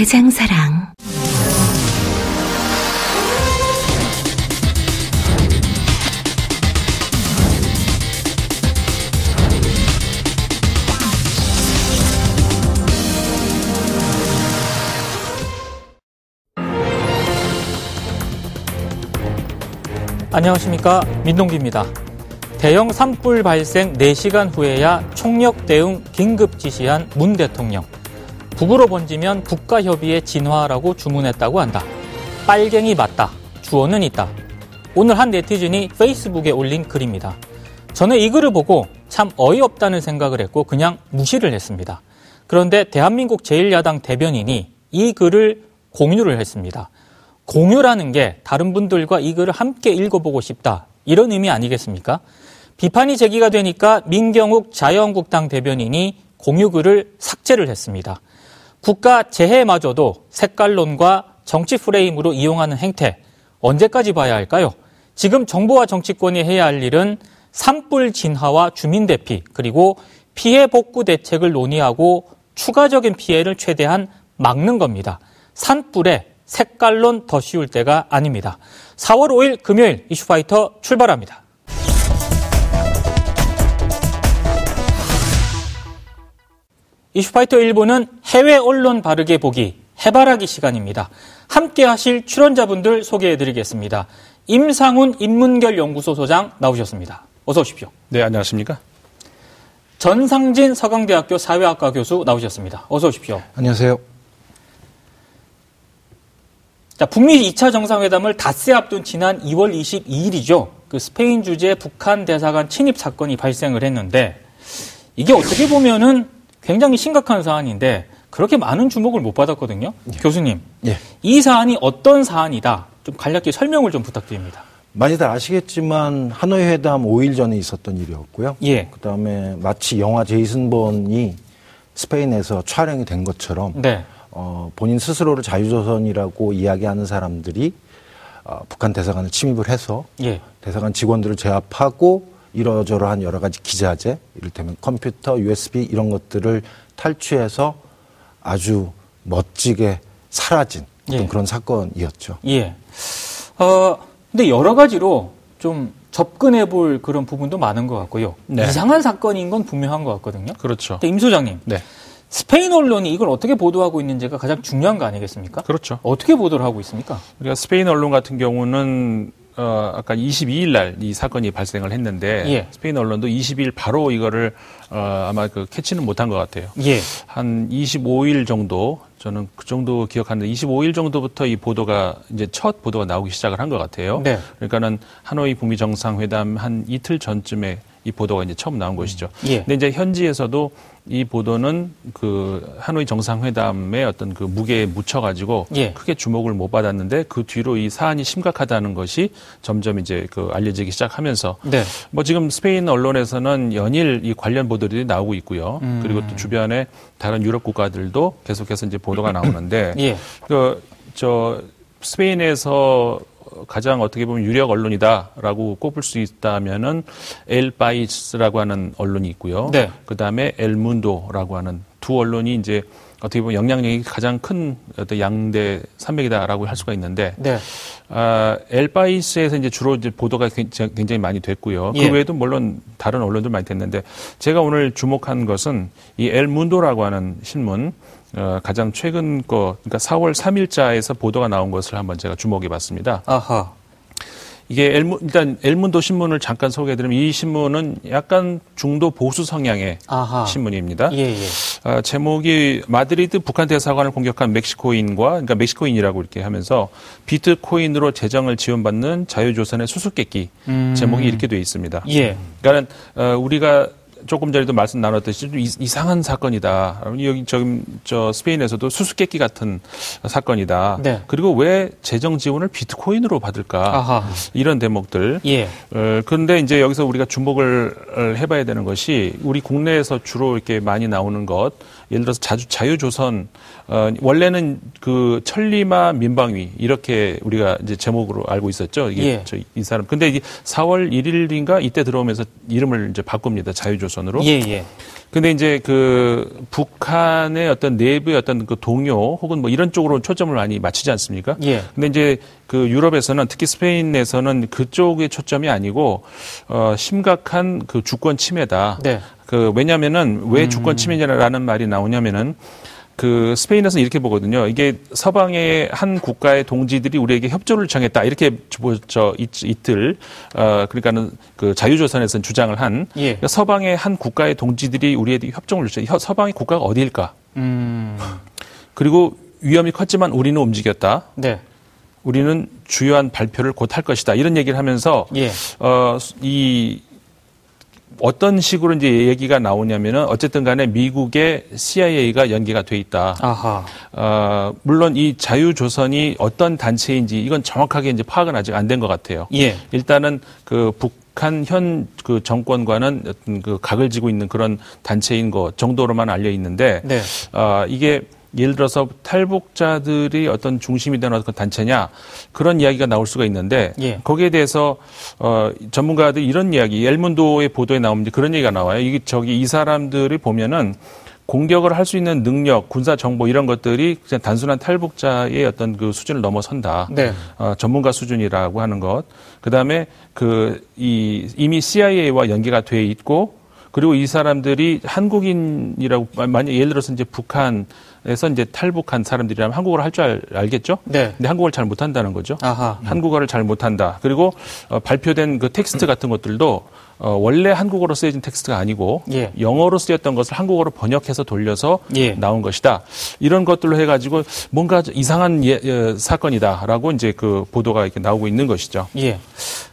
대장사랑. 안녕하십니까 민동기입니다. 대형 산불 발생 4시간 후에야 총력 대응 긴급 지시한 문 대통령. 북으로 번지면 북가협의의 진화라고 주문했다고 한다. 빨갱이 맞다. 주어는 있다. 오늘 한 네티즌이 페이스북에 올린 글입니다. 저는 이 글을 보고 참 어이없다는 생각을 했고 그냥 무시를 했습니다. 그런데 대한민국 제1야당 대변인이 이 글을 공유를 했습니다. 공유라는 게 다른 분들과 이 글을 함께 읽어보고 싶다. 이런 의미 아니겠습니까? 비판이 제기가 되니까 민경욱 자유한국당 대변인이 공유글을 삭제를 했습니다. 국가 재해마저도 색깔론과 정치 프레임으로 이용하는 행태 언제까지 봐야 할까요? 지금 정부와 정치권이 해야 할 일은 산불 진화와 주민 대피 그리고 피해 복구 대책을 논의하고 추가적인 피해를 최대한 막는 겁니다. 산불에 색깔론 더 쉬울 때가 아닙니다. 4월 5일 금요일 이슈파이터 출발합니다. 이슈파이터 1부는 해외 언론 바르게 보기 해바라기 시간입니다. 함께 하실 출연자분들 소개해 드리겠습니다. 임상훈 인문결 연구소 소장 나오셨습니다. 어서 오십시오. 네, 안녕하십니까? 전상진 서강대학교 사회학과 교수 나오셨습니다. 어서 오십시오. 안녕하세요. 자, 북미 2차 정상회담을 닷새 앞둔 지난 2월 22일이죠. 그 스페인 주재 북한 대사관 침입 사건이 발생을 했는데 이게 어떻게 보면은 굉장히 심각한 사안인데 그렇게 많은 주목을 못 받았거든요. 예. 교수님, 예. 이 사안이 어떤 사안이다? 좀 간략히 설명을 좀 부탁드립니다. 많이들 아시겠지만 하노이 회담 5일 전에 있었던 일이었고요. 예. 그다음에 마치 영화 제이슨 본이 스페인에서 촬영이 된 것처럼 네. 어, 본인 스스로를 자유조선이라고 이야기하는 사람들이 어, 북한 대사관을 침입을 해서 예. 대사관 직원들을 제압하고 이러저러한 여러 가지 기자재, 이를테면 컴퓨터, USB 이런 것들을 탈취해서 아주 멋지게 사라진 어떤 예. 그런 사건이었죠. 예. 어, 근데 여러 가지로 좀 접근해 볼 그런 부분도 많은 것 같고요. 네. 이상한 사건인 건 분명한 것 같거든요. 그렇죠. 임 소장님. 네. 스페인 언론이 이걸 어떻게 보도하고 있는지가 가장 중요한 거 아니겠습니까? 그렇죠. 어떻게 보도를 하고 있습니까? 우리가 스페인 언론 같은 경우는 어, 아까 22일 날 이 사건이 발생을 했는데 예. 스페인 언론도 20일 바로 이거를 어, 아마 그 캐치는 못한 것 같아요. 예. 한 25일 정도 저는 그 정도 기억하는데 25일 정도부터 이 보도가 이제 첫 보도가 나오기 시작을 한 것 같아요. 네. 그러니까는 하노이 북미 정상회담 한 이틀 전쯤에 이 보도가 이제 처음 나온 것이죠. 예. 근데 이제 현지에서도 이 보도는 그 하노이 정상회담의 어떤 그 무게에 묻혀가지고 예. 크게 주목을 못 받았는데 그 뒤로 이 사안이 심각하다는 것이 점점 이제 그 알려지기 시작하면서 네. 뭐 지금 스페인 언론에서는 연일 이 관련 보도들이 나오고 있고요. 음. 그리고 또 주변에 다른 유럽 국가들도 계속해서 이제 보도가 나오는데 예. 그저 스페인에서 가장 어떻게 보면 유력 언론이다라고 꼽을 수 있다면은 엘 파이스라고 하는 언론이 있고요. 네. 그다음에 엘 문도라고 하는 두 언론이 이제 어떻게 보면 영향력이 가장 큰 어떤 양대 산맥이다라고 할 수가 있는데 네. 아, 엘 파이스에서 이제 주로 이제 보도가 굉장히 많이 됐고요. 예. 그 외에도 물론 다른 언론들 많이 됐는데 제가 오늘 주목한 것은 이 엘문도라고 하는 신문 어, 가장 최근 거, 그러니까 4월 3일자에서 보도가 나온 것을 한번 제가 주목해 봤습니다. 아하. 이게 엘문, 일단 엘문도 신문을 잠깐 소개해드리면 이 신문은 약간 중도 보수 성향의 아하. 신문입니다. 예, 예. 아, 제목이 마드리드 북한 대사관을 공격한 멕시코인과 그러니까 멕시코인이라고 이렇게 하면서 비트코인으로 재정을 지원받는 자유조선의 수수께끼 음. 제목이 이렇게 되어 있습니다. 예. 그러니까 어, 우리가 조금 전에도 말씀 나눴듯이 좀 이상한 사건이다. 여기 저기 저 스페인에서도 수수께끼 같은 사건이다. 네. 그리고 왜 재정 지원을 비트코인으로 받을까? 아하. 이런 대목들. 예. 어, 그런데 이제 여기서 우리가 주목을 해봐야 되는 것이 우리 국내에서 주로 이렇게 많이 나오는 것. 예를 들어서 자주 자유조선 어, 원래는 그 천리마 민방위 이렇게 우리가 이제 제목으로 알고 있었죠. 이게 예. 저이 사람. 근데 이게 4월 1일인가 이때 들어오면서 이름을 이제 바꿉니다. 자유조선으로. 예, 예. 근데 이제 그 북한의 어떤 내부의 어떤 그 동요 혹은 뭐 이런 쪽으로 초점을 많이 맞추지 않습니까? 예. 근데 이제 그 유럽에서는 특히 스페인에서는 그쪽의 초점이 아니고 어 심각한 그 주권 침해다. 네. 그 왜냐면은 왜 음. 주권 침해냐라는 말이 나오냐면은 그 스페인에서는 이렇게 보거든요. 이게 서방의 한 국가의 동지들이 우리에게 협조를 청했다. 이렇게 저 이틀 어 그러니까는 그 자유조선에서는 주장을 한 예. 그러니까 서방의 한 국가의 동지들이 우리에게 협정을 주죠. 서방의 국가가 어디일까? 음. 그리고 위험이 컸지만 우리는 움직였다. 네. 우리는 주요한 발표를 곧 할 것이다. 이런 얘기를 하면서 예. 어이 어떤 식으로 이제 얘기가 나오냐면은 어쨌든 간에 미국의 CIA가 연계가 돼 있다. 아하. 어, 물론 이 자유조선이 어떤 단체인지 이건 정확하게 이제 파악은 아직 안 된 것 같아요. 예. 일단은 그 북한 현 그 정권과는 어떤 그 각을 지고 있는 그런 단체인 것 정도로만 알려 있는데 네. 어, 이게 예를 들어서 탈북자들이 어떤 중심이 되는 어떤 단체냐 그런 이야기가 나올 수가 있는데 예. 거기에 대해서 어 전문가들이 이런 이야기 엘문도의 보도에 나오면 그런 얘기가 나와요. 이게 저기 이 사람들이 보면은 공격을 할 수 있는 능력, 군사 정보 이런 것들이 그냥 단순한 탈북자의 어떤 그 수준을 넘어선다. 네. 어, 전문가 수준이라고 하는 것. 그다음에 그 이 이미 CIA와 연계가 돼 있고 그리고 이 사람들이 한국인이라고 만약 예를 들어서 이제 북한 에서 이제 탈북한 사람들이라면 한국어를 할 줄 알겠죠? 네. 근데 한국어를 잘 못한다는 거죠. 아하. 한국어를 잘 못한다. 그리고 어, 발표된 그 텍스트 같은 것들도 어, 원래 한국어로 쓰여진 텍스트가 아니고 예. 영어로 쓰였던 것을 한국어로 번역해서 돌려서 예. 나온 것이다. 이런 것들로 해가지고 뭔가 이상한 예, 예, 사건이다라고 이제 그 보도가 이렇게 나오고 있는 것이죠. 예.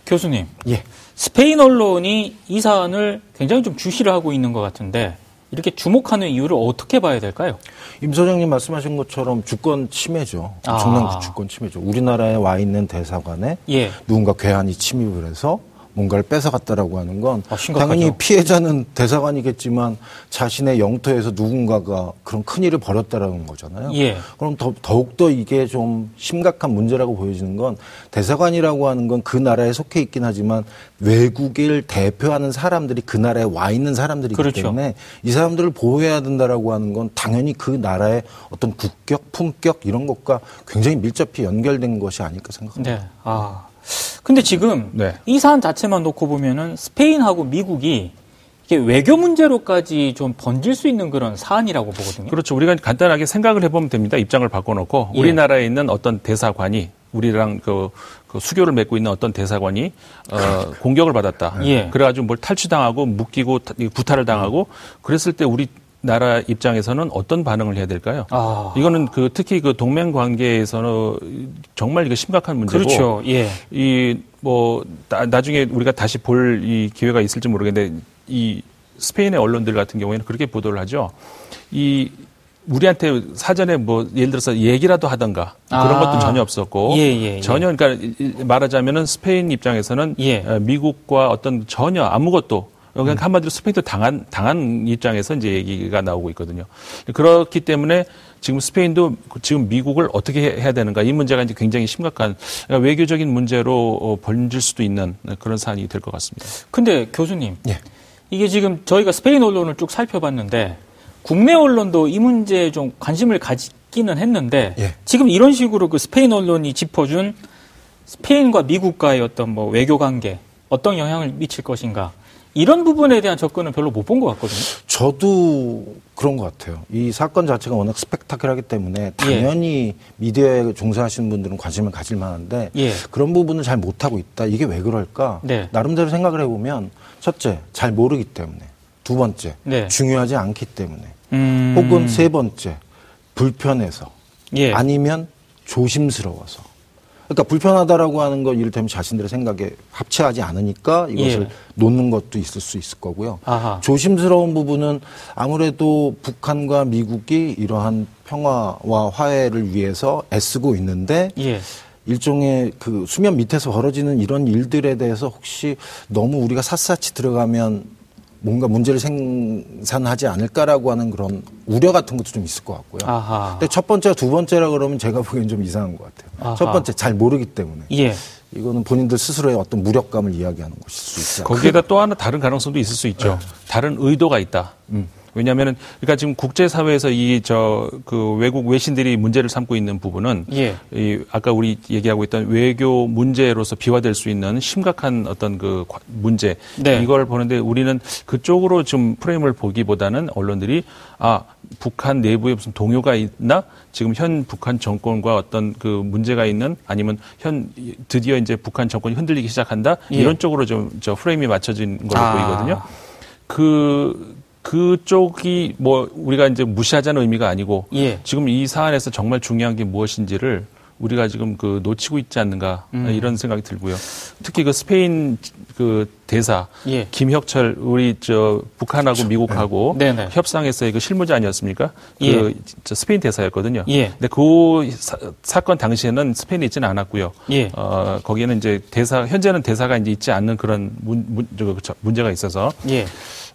교수님. 예. 스페인 언론이 이 사안을 굉장히 좀 주시를 하고 있는 것 같은데 이렇게 주목하는 이유를 어떻게 봐야 될까요? 임 소장님 말씀하신 것처럼 주권 침해죠. 엄청난 아. 주권 침해죠. 우리나라에 와 있는 대사관에 예. 누군가 괴한이 침입을 해서 뭔가를 뺏어갔다라고 하는 건 아, 당연히 피해자는 대사관이겠지만 자신의 영토에서 누군가가 그런 큰 일을 벌였다라는 거잖아요. 예. 그럼 더, 더욱더 이게 좀 심각한 문제라고 보여지는 건 대사관이라고 하는 건 그 나라에 속해 있긴 하지만 외국을 대표하는 사람들이 그 나라에 와 있는 사람들이기 그렇죠. 때문에 이 사람들을 보호해야 된다라고 하는 건 당연히 그 나라의 어떤 국격, 품격 이런 것과 굉장히 밀접히 연결된 것이 아닐까 생각합니다. 네. 아. 근데 지금 네. 이 사안 자체만 놓고 보면은 스페인하고 미국이 이게 외교 문제로까지 좀 번질 수 있는 그런 사안이라고 보거든요. 그렇죠. 우리가 간단하게 생각을 해보면 됩니다. 입장을 바꿔놓고 예. 우리나라에 있는 어떤 대사관이 우리랑 그, 그 수교를 맺고 있는 어떤 대사관이 어, 공격을 받았다. 예. 그래가지고 뭘 탈취당하고 묶이고 구타를 당하고 그랬을 때 우리 나라 입장에서는 어떤 반응을 해야 될까요? 아. 이거는 그 특히 그 동맹 관계에서는 정말 이거 심각한 문제고. 그렇죠. 예. 이뭐 나중에 우리가 다시 볼 이 기회가 있을지 모르겠는데 이 스페인의 언론들 같은 경우에는 그렇게 보도를 하죠. 이 우리한테 사전에 뭐 예를 들어서 얘기라도 하던가 그런 아. 것도 전혀 없었고 예, 예, 예. 전혀 그러니까 말하자면은 스페인 입장에서는 예. 미국과 어떤 전혀 아무것도 그러니까 한마디로 스페인도 당한, 당한 입장에서 이제 얘기가 나오고 있거든요. 그렇기 때문에 지금 스페인도 지금 미국을 어떻게 해야 되는가 이 문제가 이제 굉장히 심각한 그러니까 외교적인 문제로 어, 번질 수도 있는 그런 사안이 될 것 같습니다. 근데 교수님. 예. 이게 지금 저희가 스페인 언론을 쭉 살펴봤는데 국내 언론도 이 문제에 좀 관심을 가지기는 했는데 예. 지금 이런 식으로 그 스페인 언론이 짚어준 스페인과 미국과의 어떤 뭐 외교 관계 어떤 영향을 미칠 것인가 이런 부분에 대한 접근은 별로 못 본 것 같거든요. 저도 그런 것 같아요. 이 사건 자체가 워낙 스펙타클하기 때문에 당연히 예. 미디어에 종사하시는 분들은 관심을 가질 만한데 예. 그런 부분을 잘 못하고 있다. 이게 왜 그럴까? 네. 나름대로 생각을 해보면 첫째, 잘 모르기 때문에. 두 번째, 네. 중요하지 않기 때문에. 음... 혹은 세 번째, 불편해서. 예. 아니면 조심스러워서. 그러니까 불편하다라고 하는 거 이를테면 자신들의 생각에 합치하지 않으니까 이것을 예. 놓는 것도 있을 수 있을 거고요. 아하. 조심스러운 부분은 아무래도 북한과 미국이 이러한 평화와 화해를 위해서 애쓰고 있는데 예. 일종의 그 수면 밑에서 벌어지는 이런 일들에 대해서 혹시 너무 우리가 샅샅이 들어가면 뭔가 문제를 생산하지 않을까라고 하는 그런 우려 같은 것도 좀 있을 것 같고요. 아하. 근데 첫 번째, 두 번째라 그러면 제가 보기엔 좀 이상한 것 같아요. 아하. 첫 번째 잘 모르기 때문에. 예. 이거는 본인들 스스로의 어떤 무력감을 이야기하는 것일 수 있죠. 거기에다 또 하나 다른 가능성도 있을 수 있죠. 네. 다른 의도가 있다. 음. 왜냐하면은 그러니까 지금 국제 사회에서 이 저 그 외국 외신들이 문제를 삼고 있는 부분은 예. 이 아까 우리 얘기하고 있던 외교 문제로서 비화될 수 있는 심각한 어떤 그 문제 네. 이걸 보는데 우리는 그쪽으로 좀 프레임을 보기보다는 언론들이 아 북한 내부에 무슨 동요가 있나 지금 현 북한 정권과 어떤 그 문제가 있는 아니면 현 드디어 이제 북한 정권이 흔들리기 시작한다 예. 이런 쪽으로 좀 저 프레임이 맞춰진 걸로 아. 보이거든요. 그 그쪽이 뭐 우리가 이제 무시하자는 의미가 아니고 예. 지금 이 사안에서 정말 중요한 게 무엇인지를 우리가 지금 그 놓치고 있지 않는가 음. 이런 생각이 들고요. 특히 그 스페인 그 대사 예. 김혁철 우리 저 북한하고 미국하고 네. 협상에서의 그 실무자 아니었습니까? 그 예. 스페인 대사였거든요. 예. 근데 그 사, 건 당시에는 스페인에 있지는 않았고요. 예. 어 거기에는 이제 대사 현재는 대사가 이제 있지 않는 그런 문, 문, 저, 문제가 있어서 예.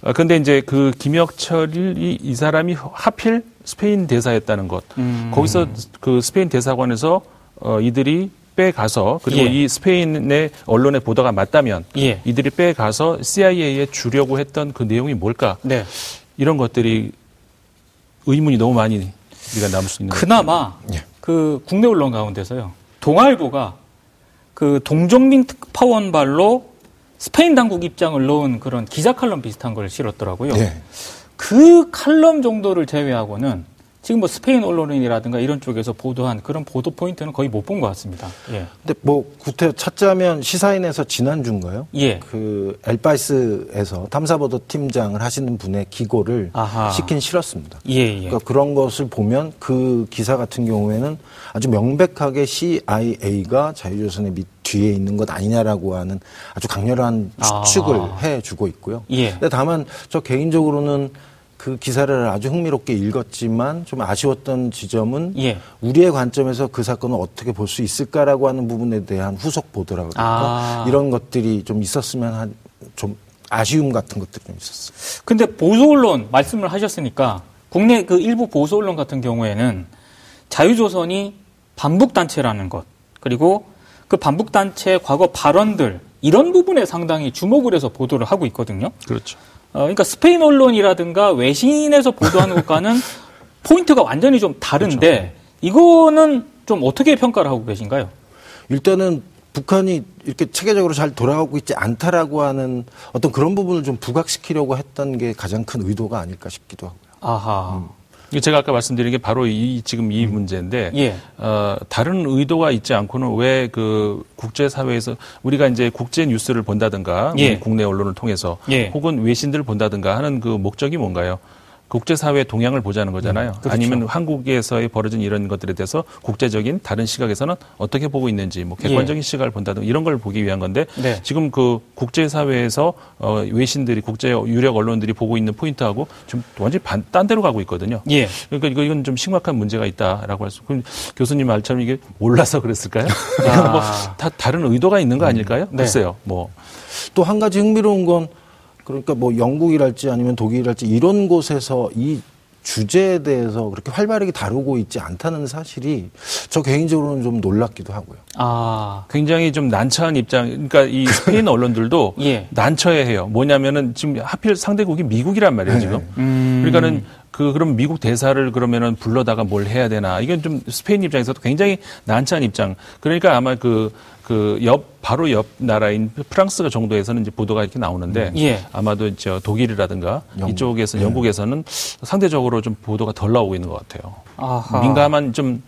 어, 근데 이제 그 김혁철이 이 사람이 하필 스페인 대사였다는 것. 음. 거기서 그 스페인 대사관에서 어, 이들이 빼가서 그리고 예. 이 스페인의 언론의 보도가 맞다면 예. 이들이 빼가서 CIA에 주려고 했던 그 내용이 뭘까? 네. 이런 것들이 의문이 너무 많이 우리가 남을 수 있는. 그나마 예. 그 국내 언론 가운데서요. 동아일보가 그 동정민 특파원 발로 스페인 당국 입장을 넣은 그런 기자 칼럼 비슷한 걸 실었더라고요. 네. 그 칼럼 정도를 제외하고는 지금 뭐 스페인 언론인이라든가 이런 쪽에서 보도한 그런 보도 포인트는 거의 못 본 것 같습니다. 예. 근데 뭐 구태 찾자면 시사인에서 지난주인가요? 예. 그 엘바이스에서 탐사보도 팀장을 하시는 분의 기고를 아하. 시킨 실었습니다. 예, 예. 그러니까 그런 것을 보면 그 기사 같은 경우에는 아주 명백하게 CIA가 자유조선의 밑 뒤에 있는 것 아니냐라고 하는 아주 강렬한 추측을 아. 해주고 있고요. 예. 근데 다만 저 개인적으로는 그 기사를 아주 흥미롭게 읽었지만 좀 아쉬웠던 지점은 예. 우리의 관점에서 그 사건을 어떻게 볼 수 있을까라고 하는 부분에 대한 후속 보도라고 할까 아. 이런 것들이 좀 있었으면 한 좀 아쉬움 같은 것들이 좀 있었어요. 근데 보수 언론 말씀을 하셨으니까 국내 그 일부 보수 언론 같은 경우에는 자유조선이 반북 단체라는 것 그리고 그 반북 단체 과거 발언들 이런 부분에 상당히 주목을 해서 보도를 하고 있거든요. 그렇죠. 어, 그러니까 스페인 언론이라든가 외신에서 보도하는 것과는 포인트가 완전히 좀 다른데 그렇죠. 이거는 좀 어떻게 평가를 하고 계신가요? 일단은 북한이 이렇게 체계적으로 잘 돌아가고 있지 않다라고 하는 어떤 그런 부분을 좀 부각시키려고 했던 게 가장 큰 의도가 아닐까 싶기도 하고요. 아하. 음. 제가 아까 말씀드린 게 바로 이 지금 이 음. 문제인데 예. 어, 다른 의도가 있지 않고는 왜 그 국제 사회에서 우리가 이제 국제 뉴스를 본다든가 예. 국내 언론을 통해서 예. 혹은 외신들을 본다든가 하는 그 목적이 뭔가요? 국제사회의 동향을 보자는 거잖아요. 음, 그렇죠. 아니면 한국에서의 벌어진 이런 것들에 대해서 국제적인 다른 시각에서는 어떻게 보고 있는지 뭐 객관적인 예. 시각을 본다든 이런 걸 보기 위한 건데 네. 지금 그 국제사회에서 어, 외신들이 국제 유력 언론들이 보고 있는 포인트하고 좀 완전히 반, 딴 데로 가고 있거든요. 예. 그러니까 이거 이건 좀 심각한 문제가 있다라고 할 수. 그럼 교수님 말처럼 이게 몰라서 그랬을까요? 아. 뭐 다 다른 의도가 있는 거 아닐까요? 네. 글쎄요. 뭐 또 한 가지 흥미로운 건 그러니까 뭐 영국이랄지 아니면 독일이랄지 이런 곳에서 이 주제에 대해서 그렇게 활발하게 다루고 있지 않다는 사실이 저 개인적으로는 좀 놀랍기도 하고요. 아, 굉장히 좀 난처한 입장. 그러니까 이 스페인 언론들도 예. 난처해해요. 뭐냐면은 지금 하필 상대국이 미국이란 말이에요, 지금. 네. 음. 그러니까는 그 그럼 미국 대사를 그러면은 불러다가 뭘 해야 되나 이건 좀 스페인 입장에서도 굉장히 난처한 입장. 그러니까 아마 그 그 옆 바로 옆 나라인 프랑스 정도에서는 이제 보도가 이렇게 나오는데 음. 예. 아마도 저 독일이라든가 영국. 이쪽에서 예. 영국에서는 상대적으로 좀 보도가 덜 나오고 있는 것 같아요. 아하. 민감한 좀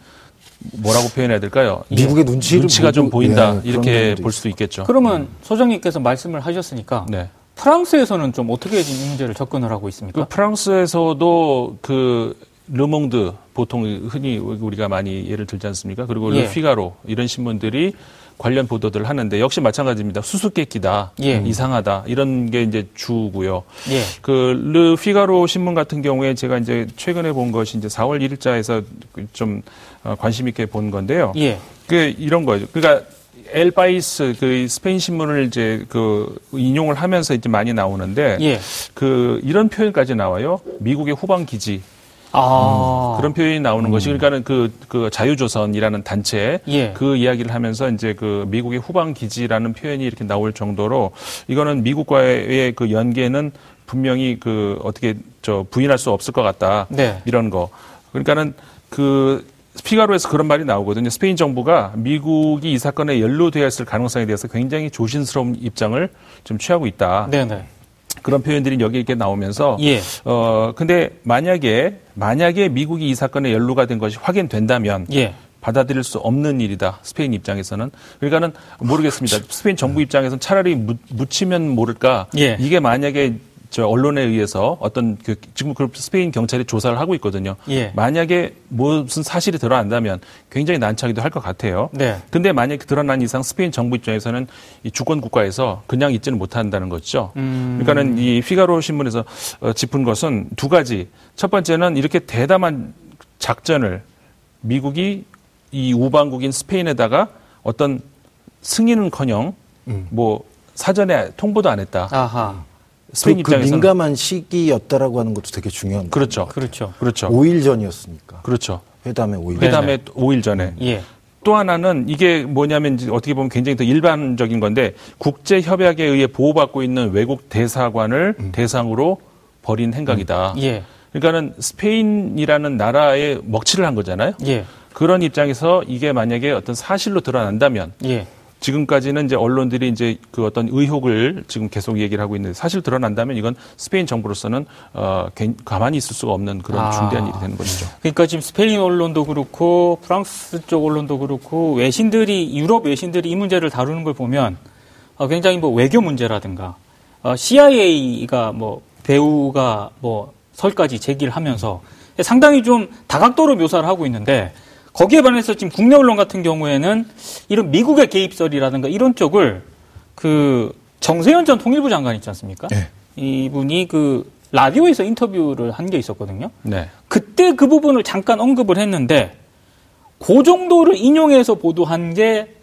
뭐라고 표현해야 될까요? 미국의 눈치를 눈치가 좀 보인다 예, 이렇게 볼 수도 있겠죠. 그러면 소장님께서 말씀을 하셨으니까 네. 프랑스에서는 좀 어떻게 이 문제를 접근을 하고 있습니까? 그 프랑스에서도 그 르몽드 보통 흔히 우리가 많이 예를 들지 않습니까? 그리고 예. 르피가로 이런 신문들이 관련 보도들을 하는데 역시 마찬가지입니다. 수수께끼다, 예. 이상하다 이런 게 이제 주고요. 예. 그르 피가로 신문 같은 경우에 제가 이제 최근에 본 것이 이제 4월 1일자에서 좀 어, 관심 있게 본 건데요. 예. 그 이런 거죠. 그러니까 엘 파이스 그 스페인 신문을 이제 그 인용을 하면서 이제 많이 나오는데 예. 그 이런 표현까지 나와요. 미국의 후방 기지 아. 음, 그런 표현이 나오는 음. 것이 그러니까는 그, 그 자유조선이라는 단체 예. 그 이야기를 하면서 이제 그 미국의 후방 기지라는 표현이 이렇게 나올 정도로 이거는 미국과의 그 연계는 분명히 그 어떻게 저 부인할 수 없을 것 같다. 네. 이런 거. 그러니까는 그 피가로에서 그런 말이 나오거든요. 스페인 정부가 미국이 이 사건에 연루되었을 가능성에 대해서 굉장히 조심스러운 입장을 좀 취하고 있다. 네네. 네. 그런 표현들이 여기 이렇게 나오면서 예. 어 근데 만약에 만약에 미국이 이 사건에 연루가 된 것이 확인된다면 예. 받아들일 수 없는 일이다. 스페인 입장에서는. 그러니까는 모르겠습니다. 스페인 정부 입장에서는 차라리 묻히면 모를까. 예. 이게 만약에 저 언론에 의해서 어떤 그 지금 그 스페인 경찰이 조사를 하고 있거든요. 예. 만약에 무슨 사실이 드러난다면 굉장히 난처하기도 할 것 같아요. 네. 근데 만약에 드러난 이상 스페인 정부 입장에서는 이 주권 국가에서 그냥 있지는 못한다는 거죠. 음. 그러니까는 이 피가로 신문에서 어, 짚은 것은 두 가지. 첫 번째는 이렇게 대담한 작전을 미국이 이 우방국인 스페인에다가 어떤 승인은커녕 음. 뭐 사전에 통보도 안 했다. 아하. 스페인 그, 그 민감한 시기였다라고 하는 것도 되게 중요한 그렇죠. 그렇죠. 그렇죠. 5일 전이었으니까. 그렇죠. 회담의 5일 회담의 5일 전에. 예. 또 하나는 이게 뭐냐면 어떻게 보면 굉장히 더 일반적인 건데 국제 협약에 의해 보호받고 있는 외국 대사관을 음. 대상으로 벌인 행각이다. 음. 예. 그러니까는 스페인이라는 나라에 먹칠을 한 거잖아요. 예. 그런 입장에서 이게 만약에 어떤 사실로 드러난다면 예. 지금까지는 이제 언론들이 이제 그 어떤 의혹을 지금 계속 얘기를 하고 있는데 사실 드러난다면 이건 스페인 정부로서는 어 가만히 있을 수가 없는 그런 아. 중대한 일이 되는 것이죠. 그러니까 지금 스페인 언론도 그렇고 프랑스 쪽 언론도 그렇고 외신들이 유럽 외신들이 이 문제를 다루는 걸 보면 어 굉장히 뭐 외교 문제라든가 어 CIA가 뭐 배우가 뭐 설까지 제기를 하면서 상당히 좀 다각도로 묘사를 하고 있는데 거기에 반해서 지금 국내 언론 같은 경우에는 이런 미국의 개입설이라든가 이런 쪽을 그 정세현 전 통일부 장관 있지 않습니까? 네. 이분이 그 라디오에서 인터뷰를 한 게 있었거든요. 네. 그때 그 부분을 잠깐 언급을 했는데 그 정도를 인용해서 보도한 게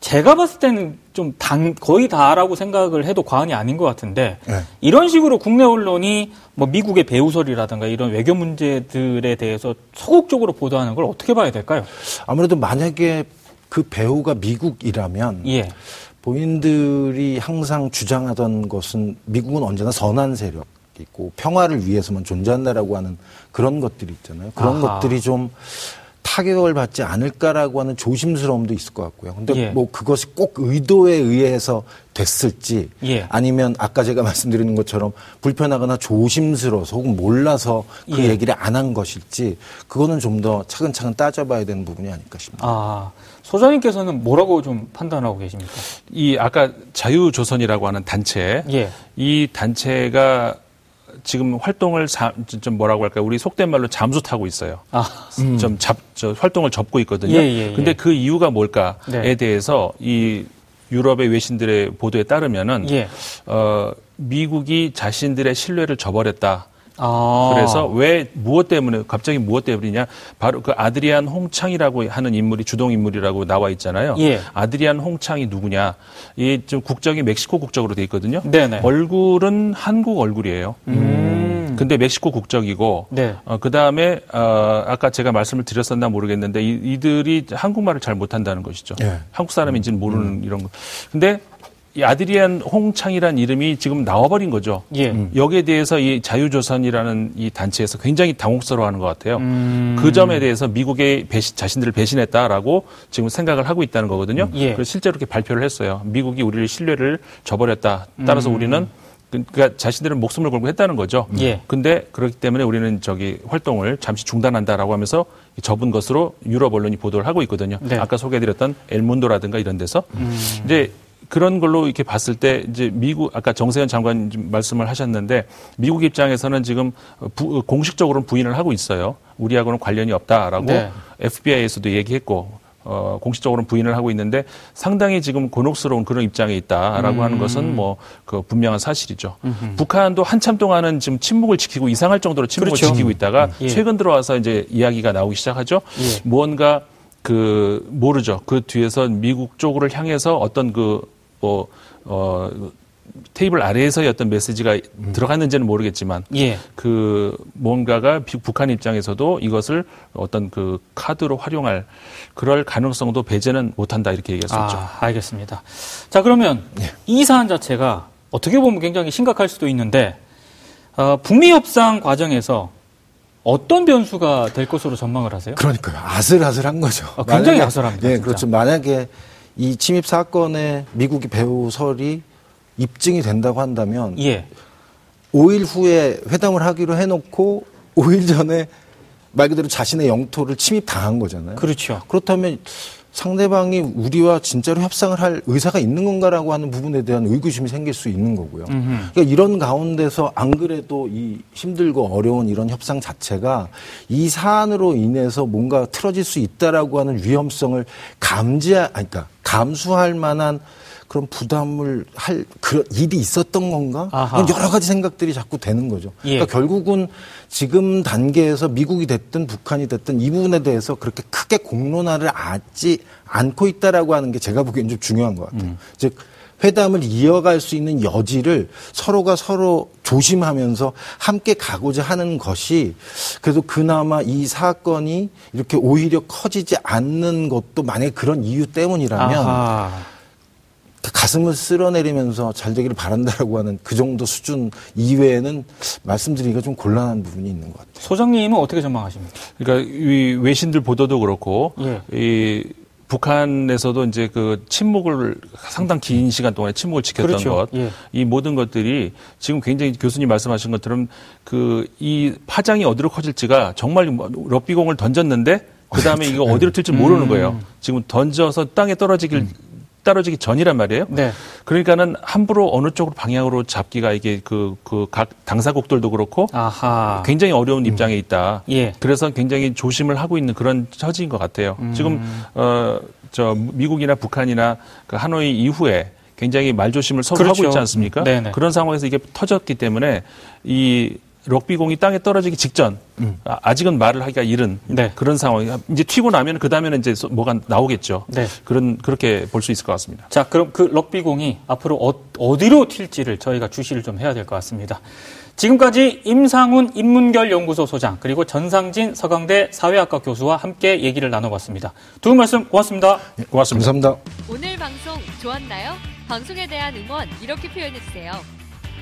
제가 봤을 때는 좀 단, 거의 다라고 생각을 해도 과언이 아닌 것 같은데 네. 이런 식으로 국내 언론이 뭐 미국의 배우설이라든가 이런 외교 문제들에 대해서 소극적으로 보도하는 걸 어떻게 봐야 될까요? 아무래도 만약에 그 배우가 미국이라면 예. 본인들이 항상 주장하던 것은 미국은 언제나 선한 세력 있고 평화를 위해서만 존재한다라고 하는 그런 것들이 있잖아요. 그런 아하. 것들이 좀 타격을 받지 않을까라고 하는 조심스러움도 있을 것 같고요. 근데 예. 뭐 그것이 꼭 의도에 의해서 됐을지 예. 아니면 아까 제가 말씀드리는 것처럼 불편하거나 조심스러워서 혹은 몰라서 그 예. 얘기를 안 한 것일지 그거는 좀 더 차근차근 따져봐야 되는 부분이 아닐까 싶습니다. 아, 소장님께서는 뭐라고 좀 판단하고 계십니까? 이 아까 자유조선이라고 하는 단체 예. 이 단체가 지금 활동을 자, 좀 뭐라고 할까요? 우리 속된 말로 잠수 타고 있어요. 아, 음. 좀 잡, 저 활동을 접고 있거든요. 예, 예, 예. 근데 그 이유가 뭘까에 네. 대해서 이 유럽의 외신들의 보도에 따르면은 예. 어, 미국이 자신들의 신뢰를 저버렸다. 아. 그래서 왜 무엇 때문에 갑자기 무엇 때문이냐? 바로 그 아드리안 홍창이라고 하는 인물이 주동 인물이라고 나와 있잖아요. 예. 아드리안 홍창이 누구냐? 이 좀 국적이 멕시코 국적으로 돼 있거든요. 네네. 얼굴은 한국 얼굴이에요. 음. 근데 멕시코 국적이고 네. 어, 그다음에 어, 아까 제가 말씀을 드렸었나 모르겠는데 이, 들이 한국말을 잘 못한다는 것이죠. 네. 한국 사람인지는 모르는 음. 이런 거. 근데 이 아드리안 홍창이라는 이름이 지금 나와버린 거죠. 예. 음. 여기에 대해서 이 자유조선이라는 이 단체에서 굉장히 당혹스러워하는 것 같아요. 음. 그 점에 대해서 미국의 배신, 자신들을 배신했다라고 지금 생각을 하고 있다는 거거든요. 예. 그래서 실제로 이렇게 발표를 했어요. 미국이 우리를 신뢰를 저버렸다. 따라서 음. 우리는 그, 그러니까 자신들은 목숨을 걸고 했다는 거죠. 예. 근데 그렇기 때문에 우리는 저기 활동을 잠시 중단한다라고 하면서 접은 것으로 유럽 언론이 보도를 하고 있거든요. 네. 아까 소개해드렸던 엘문도라든가 이런 데서 음. 이제 그런 걸로 이렇게 봤을 때 이제 미국 아까 정세현 장관 말씀을 하셨는데 미국 입장에서는 지금 부, 공식적으로는 부인을 하고 있어요. 우리하고는 관련이 없다라고 네. FBI에서도 얘기했고 어, 공식적으로는 부인을 하고 있는데 상당히 지금 곤혹스러운 그런 입장에 있다라고 음. 하는 것은 뭐 그 분명한 사실이죠. 음흠. 북한도 한참 동안은 지금 침묵을 지키고 이상할 정도로 침묵을 그렇죠. 지키고 있다가 음. 예. 최근 들어와서 이제 이야기가 나오기 시작하죠. 예. 무언가 그 모르죠. 그 뒤에서 미국 쪽으로 향해서 어떤 그뭐 어, 테이블 아래에서의 어떤 메시지가 음. 들어갔는지는 모르겠지만 예. 그 뭔가가 북한 입장에서도 이것을 어떤 그 카드로 활용할 그럴 가능성도 배제는 못한다 이렇게 얘기할 수 아, 있죠. 알겠습니다. 자 그러면 예. 이 사안 자체가 어떻게 보면 굉장히 심각할 수도 있는데 어, 북미 협상 과정에서 어떤 변수가 될 것으로 전망을 하세요? 그러니까요. 아슬아슬한 거죠. 아, 굉장히 만약에, 아슬합니다. 예, 그렇죠. 만약에 이 침입 사건에 미국이 배후설이 입증이 된다고 한다면 예. 5일 후에 회담을 하기로 해놓고 5일 전에 말 그대로 자신의 영토를 침입당한 거잖아요. 그렇죠. 그렇다면 상대방이 우리와 진짜로 협상을 할 의사가 있는 건가라고 하는 부분에 대한 의구심이 생길 수 있는 거고요. 그러니까 이런 가운데서 안 그래도 이 힘들고 어려운 이런 협상 자체가 이 사안으로 인해서 뭔가 틀어질 수 있다라고 하는 위험성을 감지, 아니, 그러니까 감수할 만한 그런 부담을 할 그런 일이 있었던 건가? 여러 가지 생각들이 자꾸 되는 거죠. 예. 그러니까 결국은 지금 단계에서 미국이 됐든 북한이 됐든 이 부분에 대해서 그렇게 크게 공론화를 하지 않고 있다라고 하는 게 제가 보기엔 좀 중요한 것 같아요. 음. 즉 회담을 이어갈 수 있는 여지를 서로가 서로 조심하면서 함께 가고자 하는 것이 그래도 그나마 이 사건이 이렇게 오히려 커지지 않는 것도 만약에 그런 이유 때문이라면 아하. 가슴을 쓸어내리면서 잘 되기를 바란다라고 하는 그 정도 수준 이외에는 말씀드리기가 좀 곤란한 부분이 있는 것 같아요. 소장님은 어떻게 전망하십니까? 그러니까 이 외신들 보도도 그렇고 예. 이 북한에서도 이제 그 침묵을 상당 긴 시간 동안에 침묵을 지켰던 그렇죠. 것, 예. 이 모든 것들이 지금 굉장히 교수님 말씀하신 것처럼 그 이 파장이 어디로 커질지가 정말 뭐 럭비공을 던졌는데 그 다음에 이거 어디로 튈지 모르는 음. 거예요. 지금 던져서 땅에 떨어지길 음. 떨어지기 전이란 말이에요. 네. 그러니까는 함부로 어느 쪽으로 방향으로 잡기가 이게 그 그 각 당사국들도 그렇고 아하. 굉장히 어려운 음. 입장에 있다. 예. 그래서 굉장히 조심을 하고 있는 그런 처지인 것 같아요. 음. 지금 어 저 미국이나 북한이나 그 하노이 이후에 굉장히 말조심을 서로 그렇죠. 하고 있지 않습니까? 네네. 그런 상황에서 이게 터졌기 때문에 이 럭비공이 땅에 떨어지기 직전 음. 아, 직은 말을 하기가 이른 네. 그런 상황이 이제 튀고 나면 그 다음에는 이제 뭐가 나오겠죠. 네. 그런 그렇게 볼 수 있을 것 같습니다. 자, 그럼 그 럭비공이 앞으로 어, 디로 튈지를 저희가 주시를 좀 해야 될 것 같습니다. 지금까지 임상훈 인문결 연구소 소장 그리고 전상진 서강대 사회학과 교수와 함께 얘기를 나눠봤습니다. 두분 말씀 고맙습니다. 네, 고맙습니다. 감사합니다. 오늘 방송 좋았나요? 방송에 대한 응원 이렇게 표현해 주세요.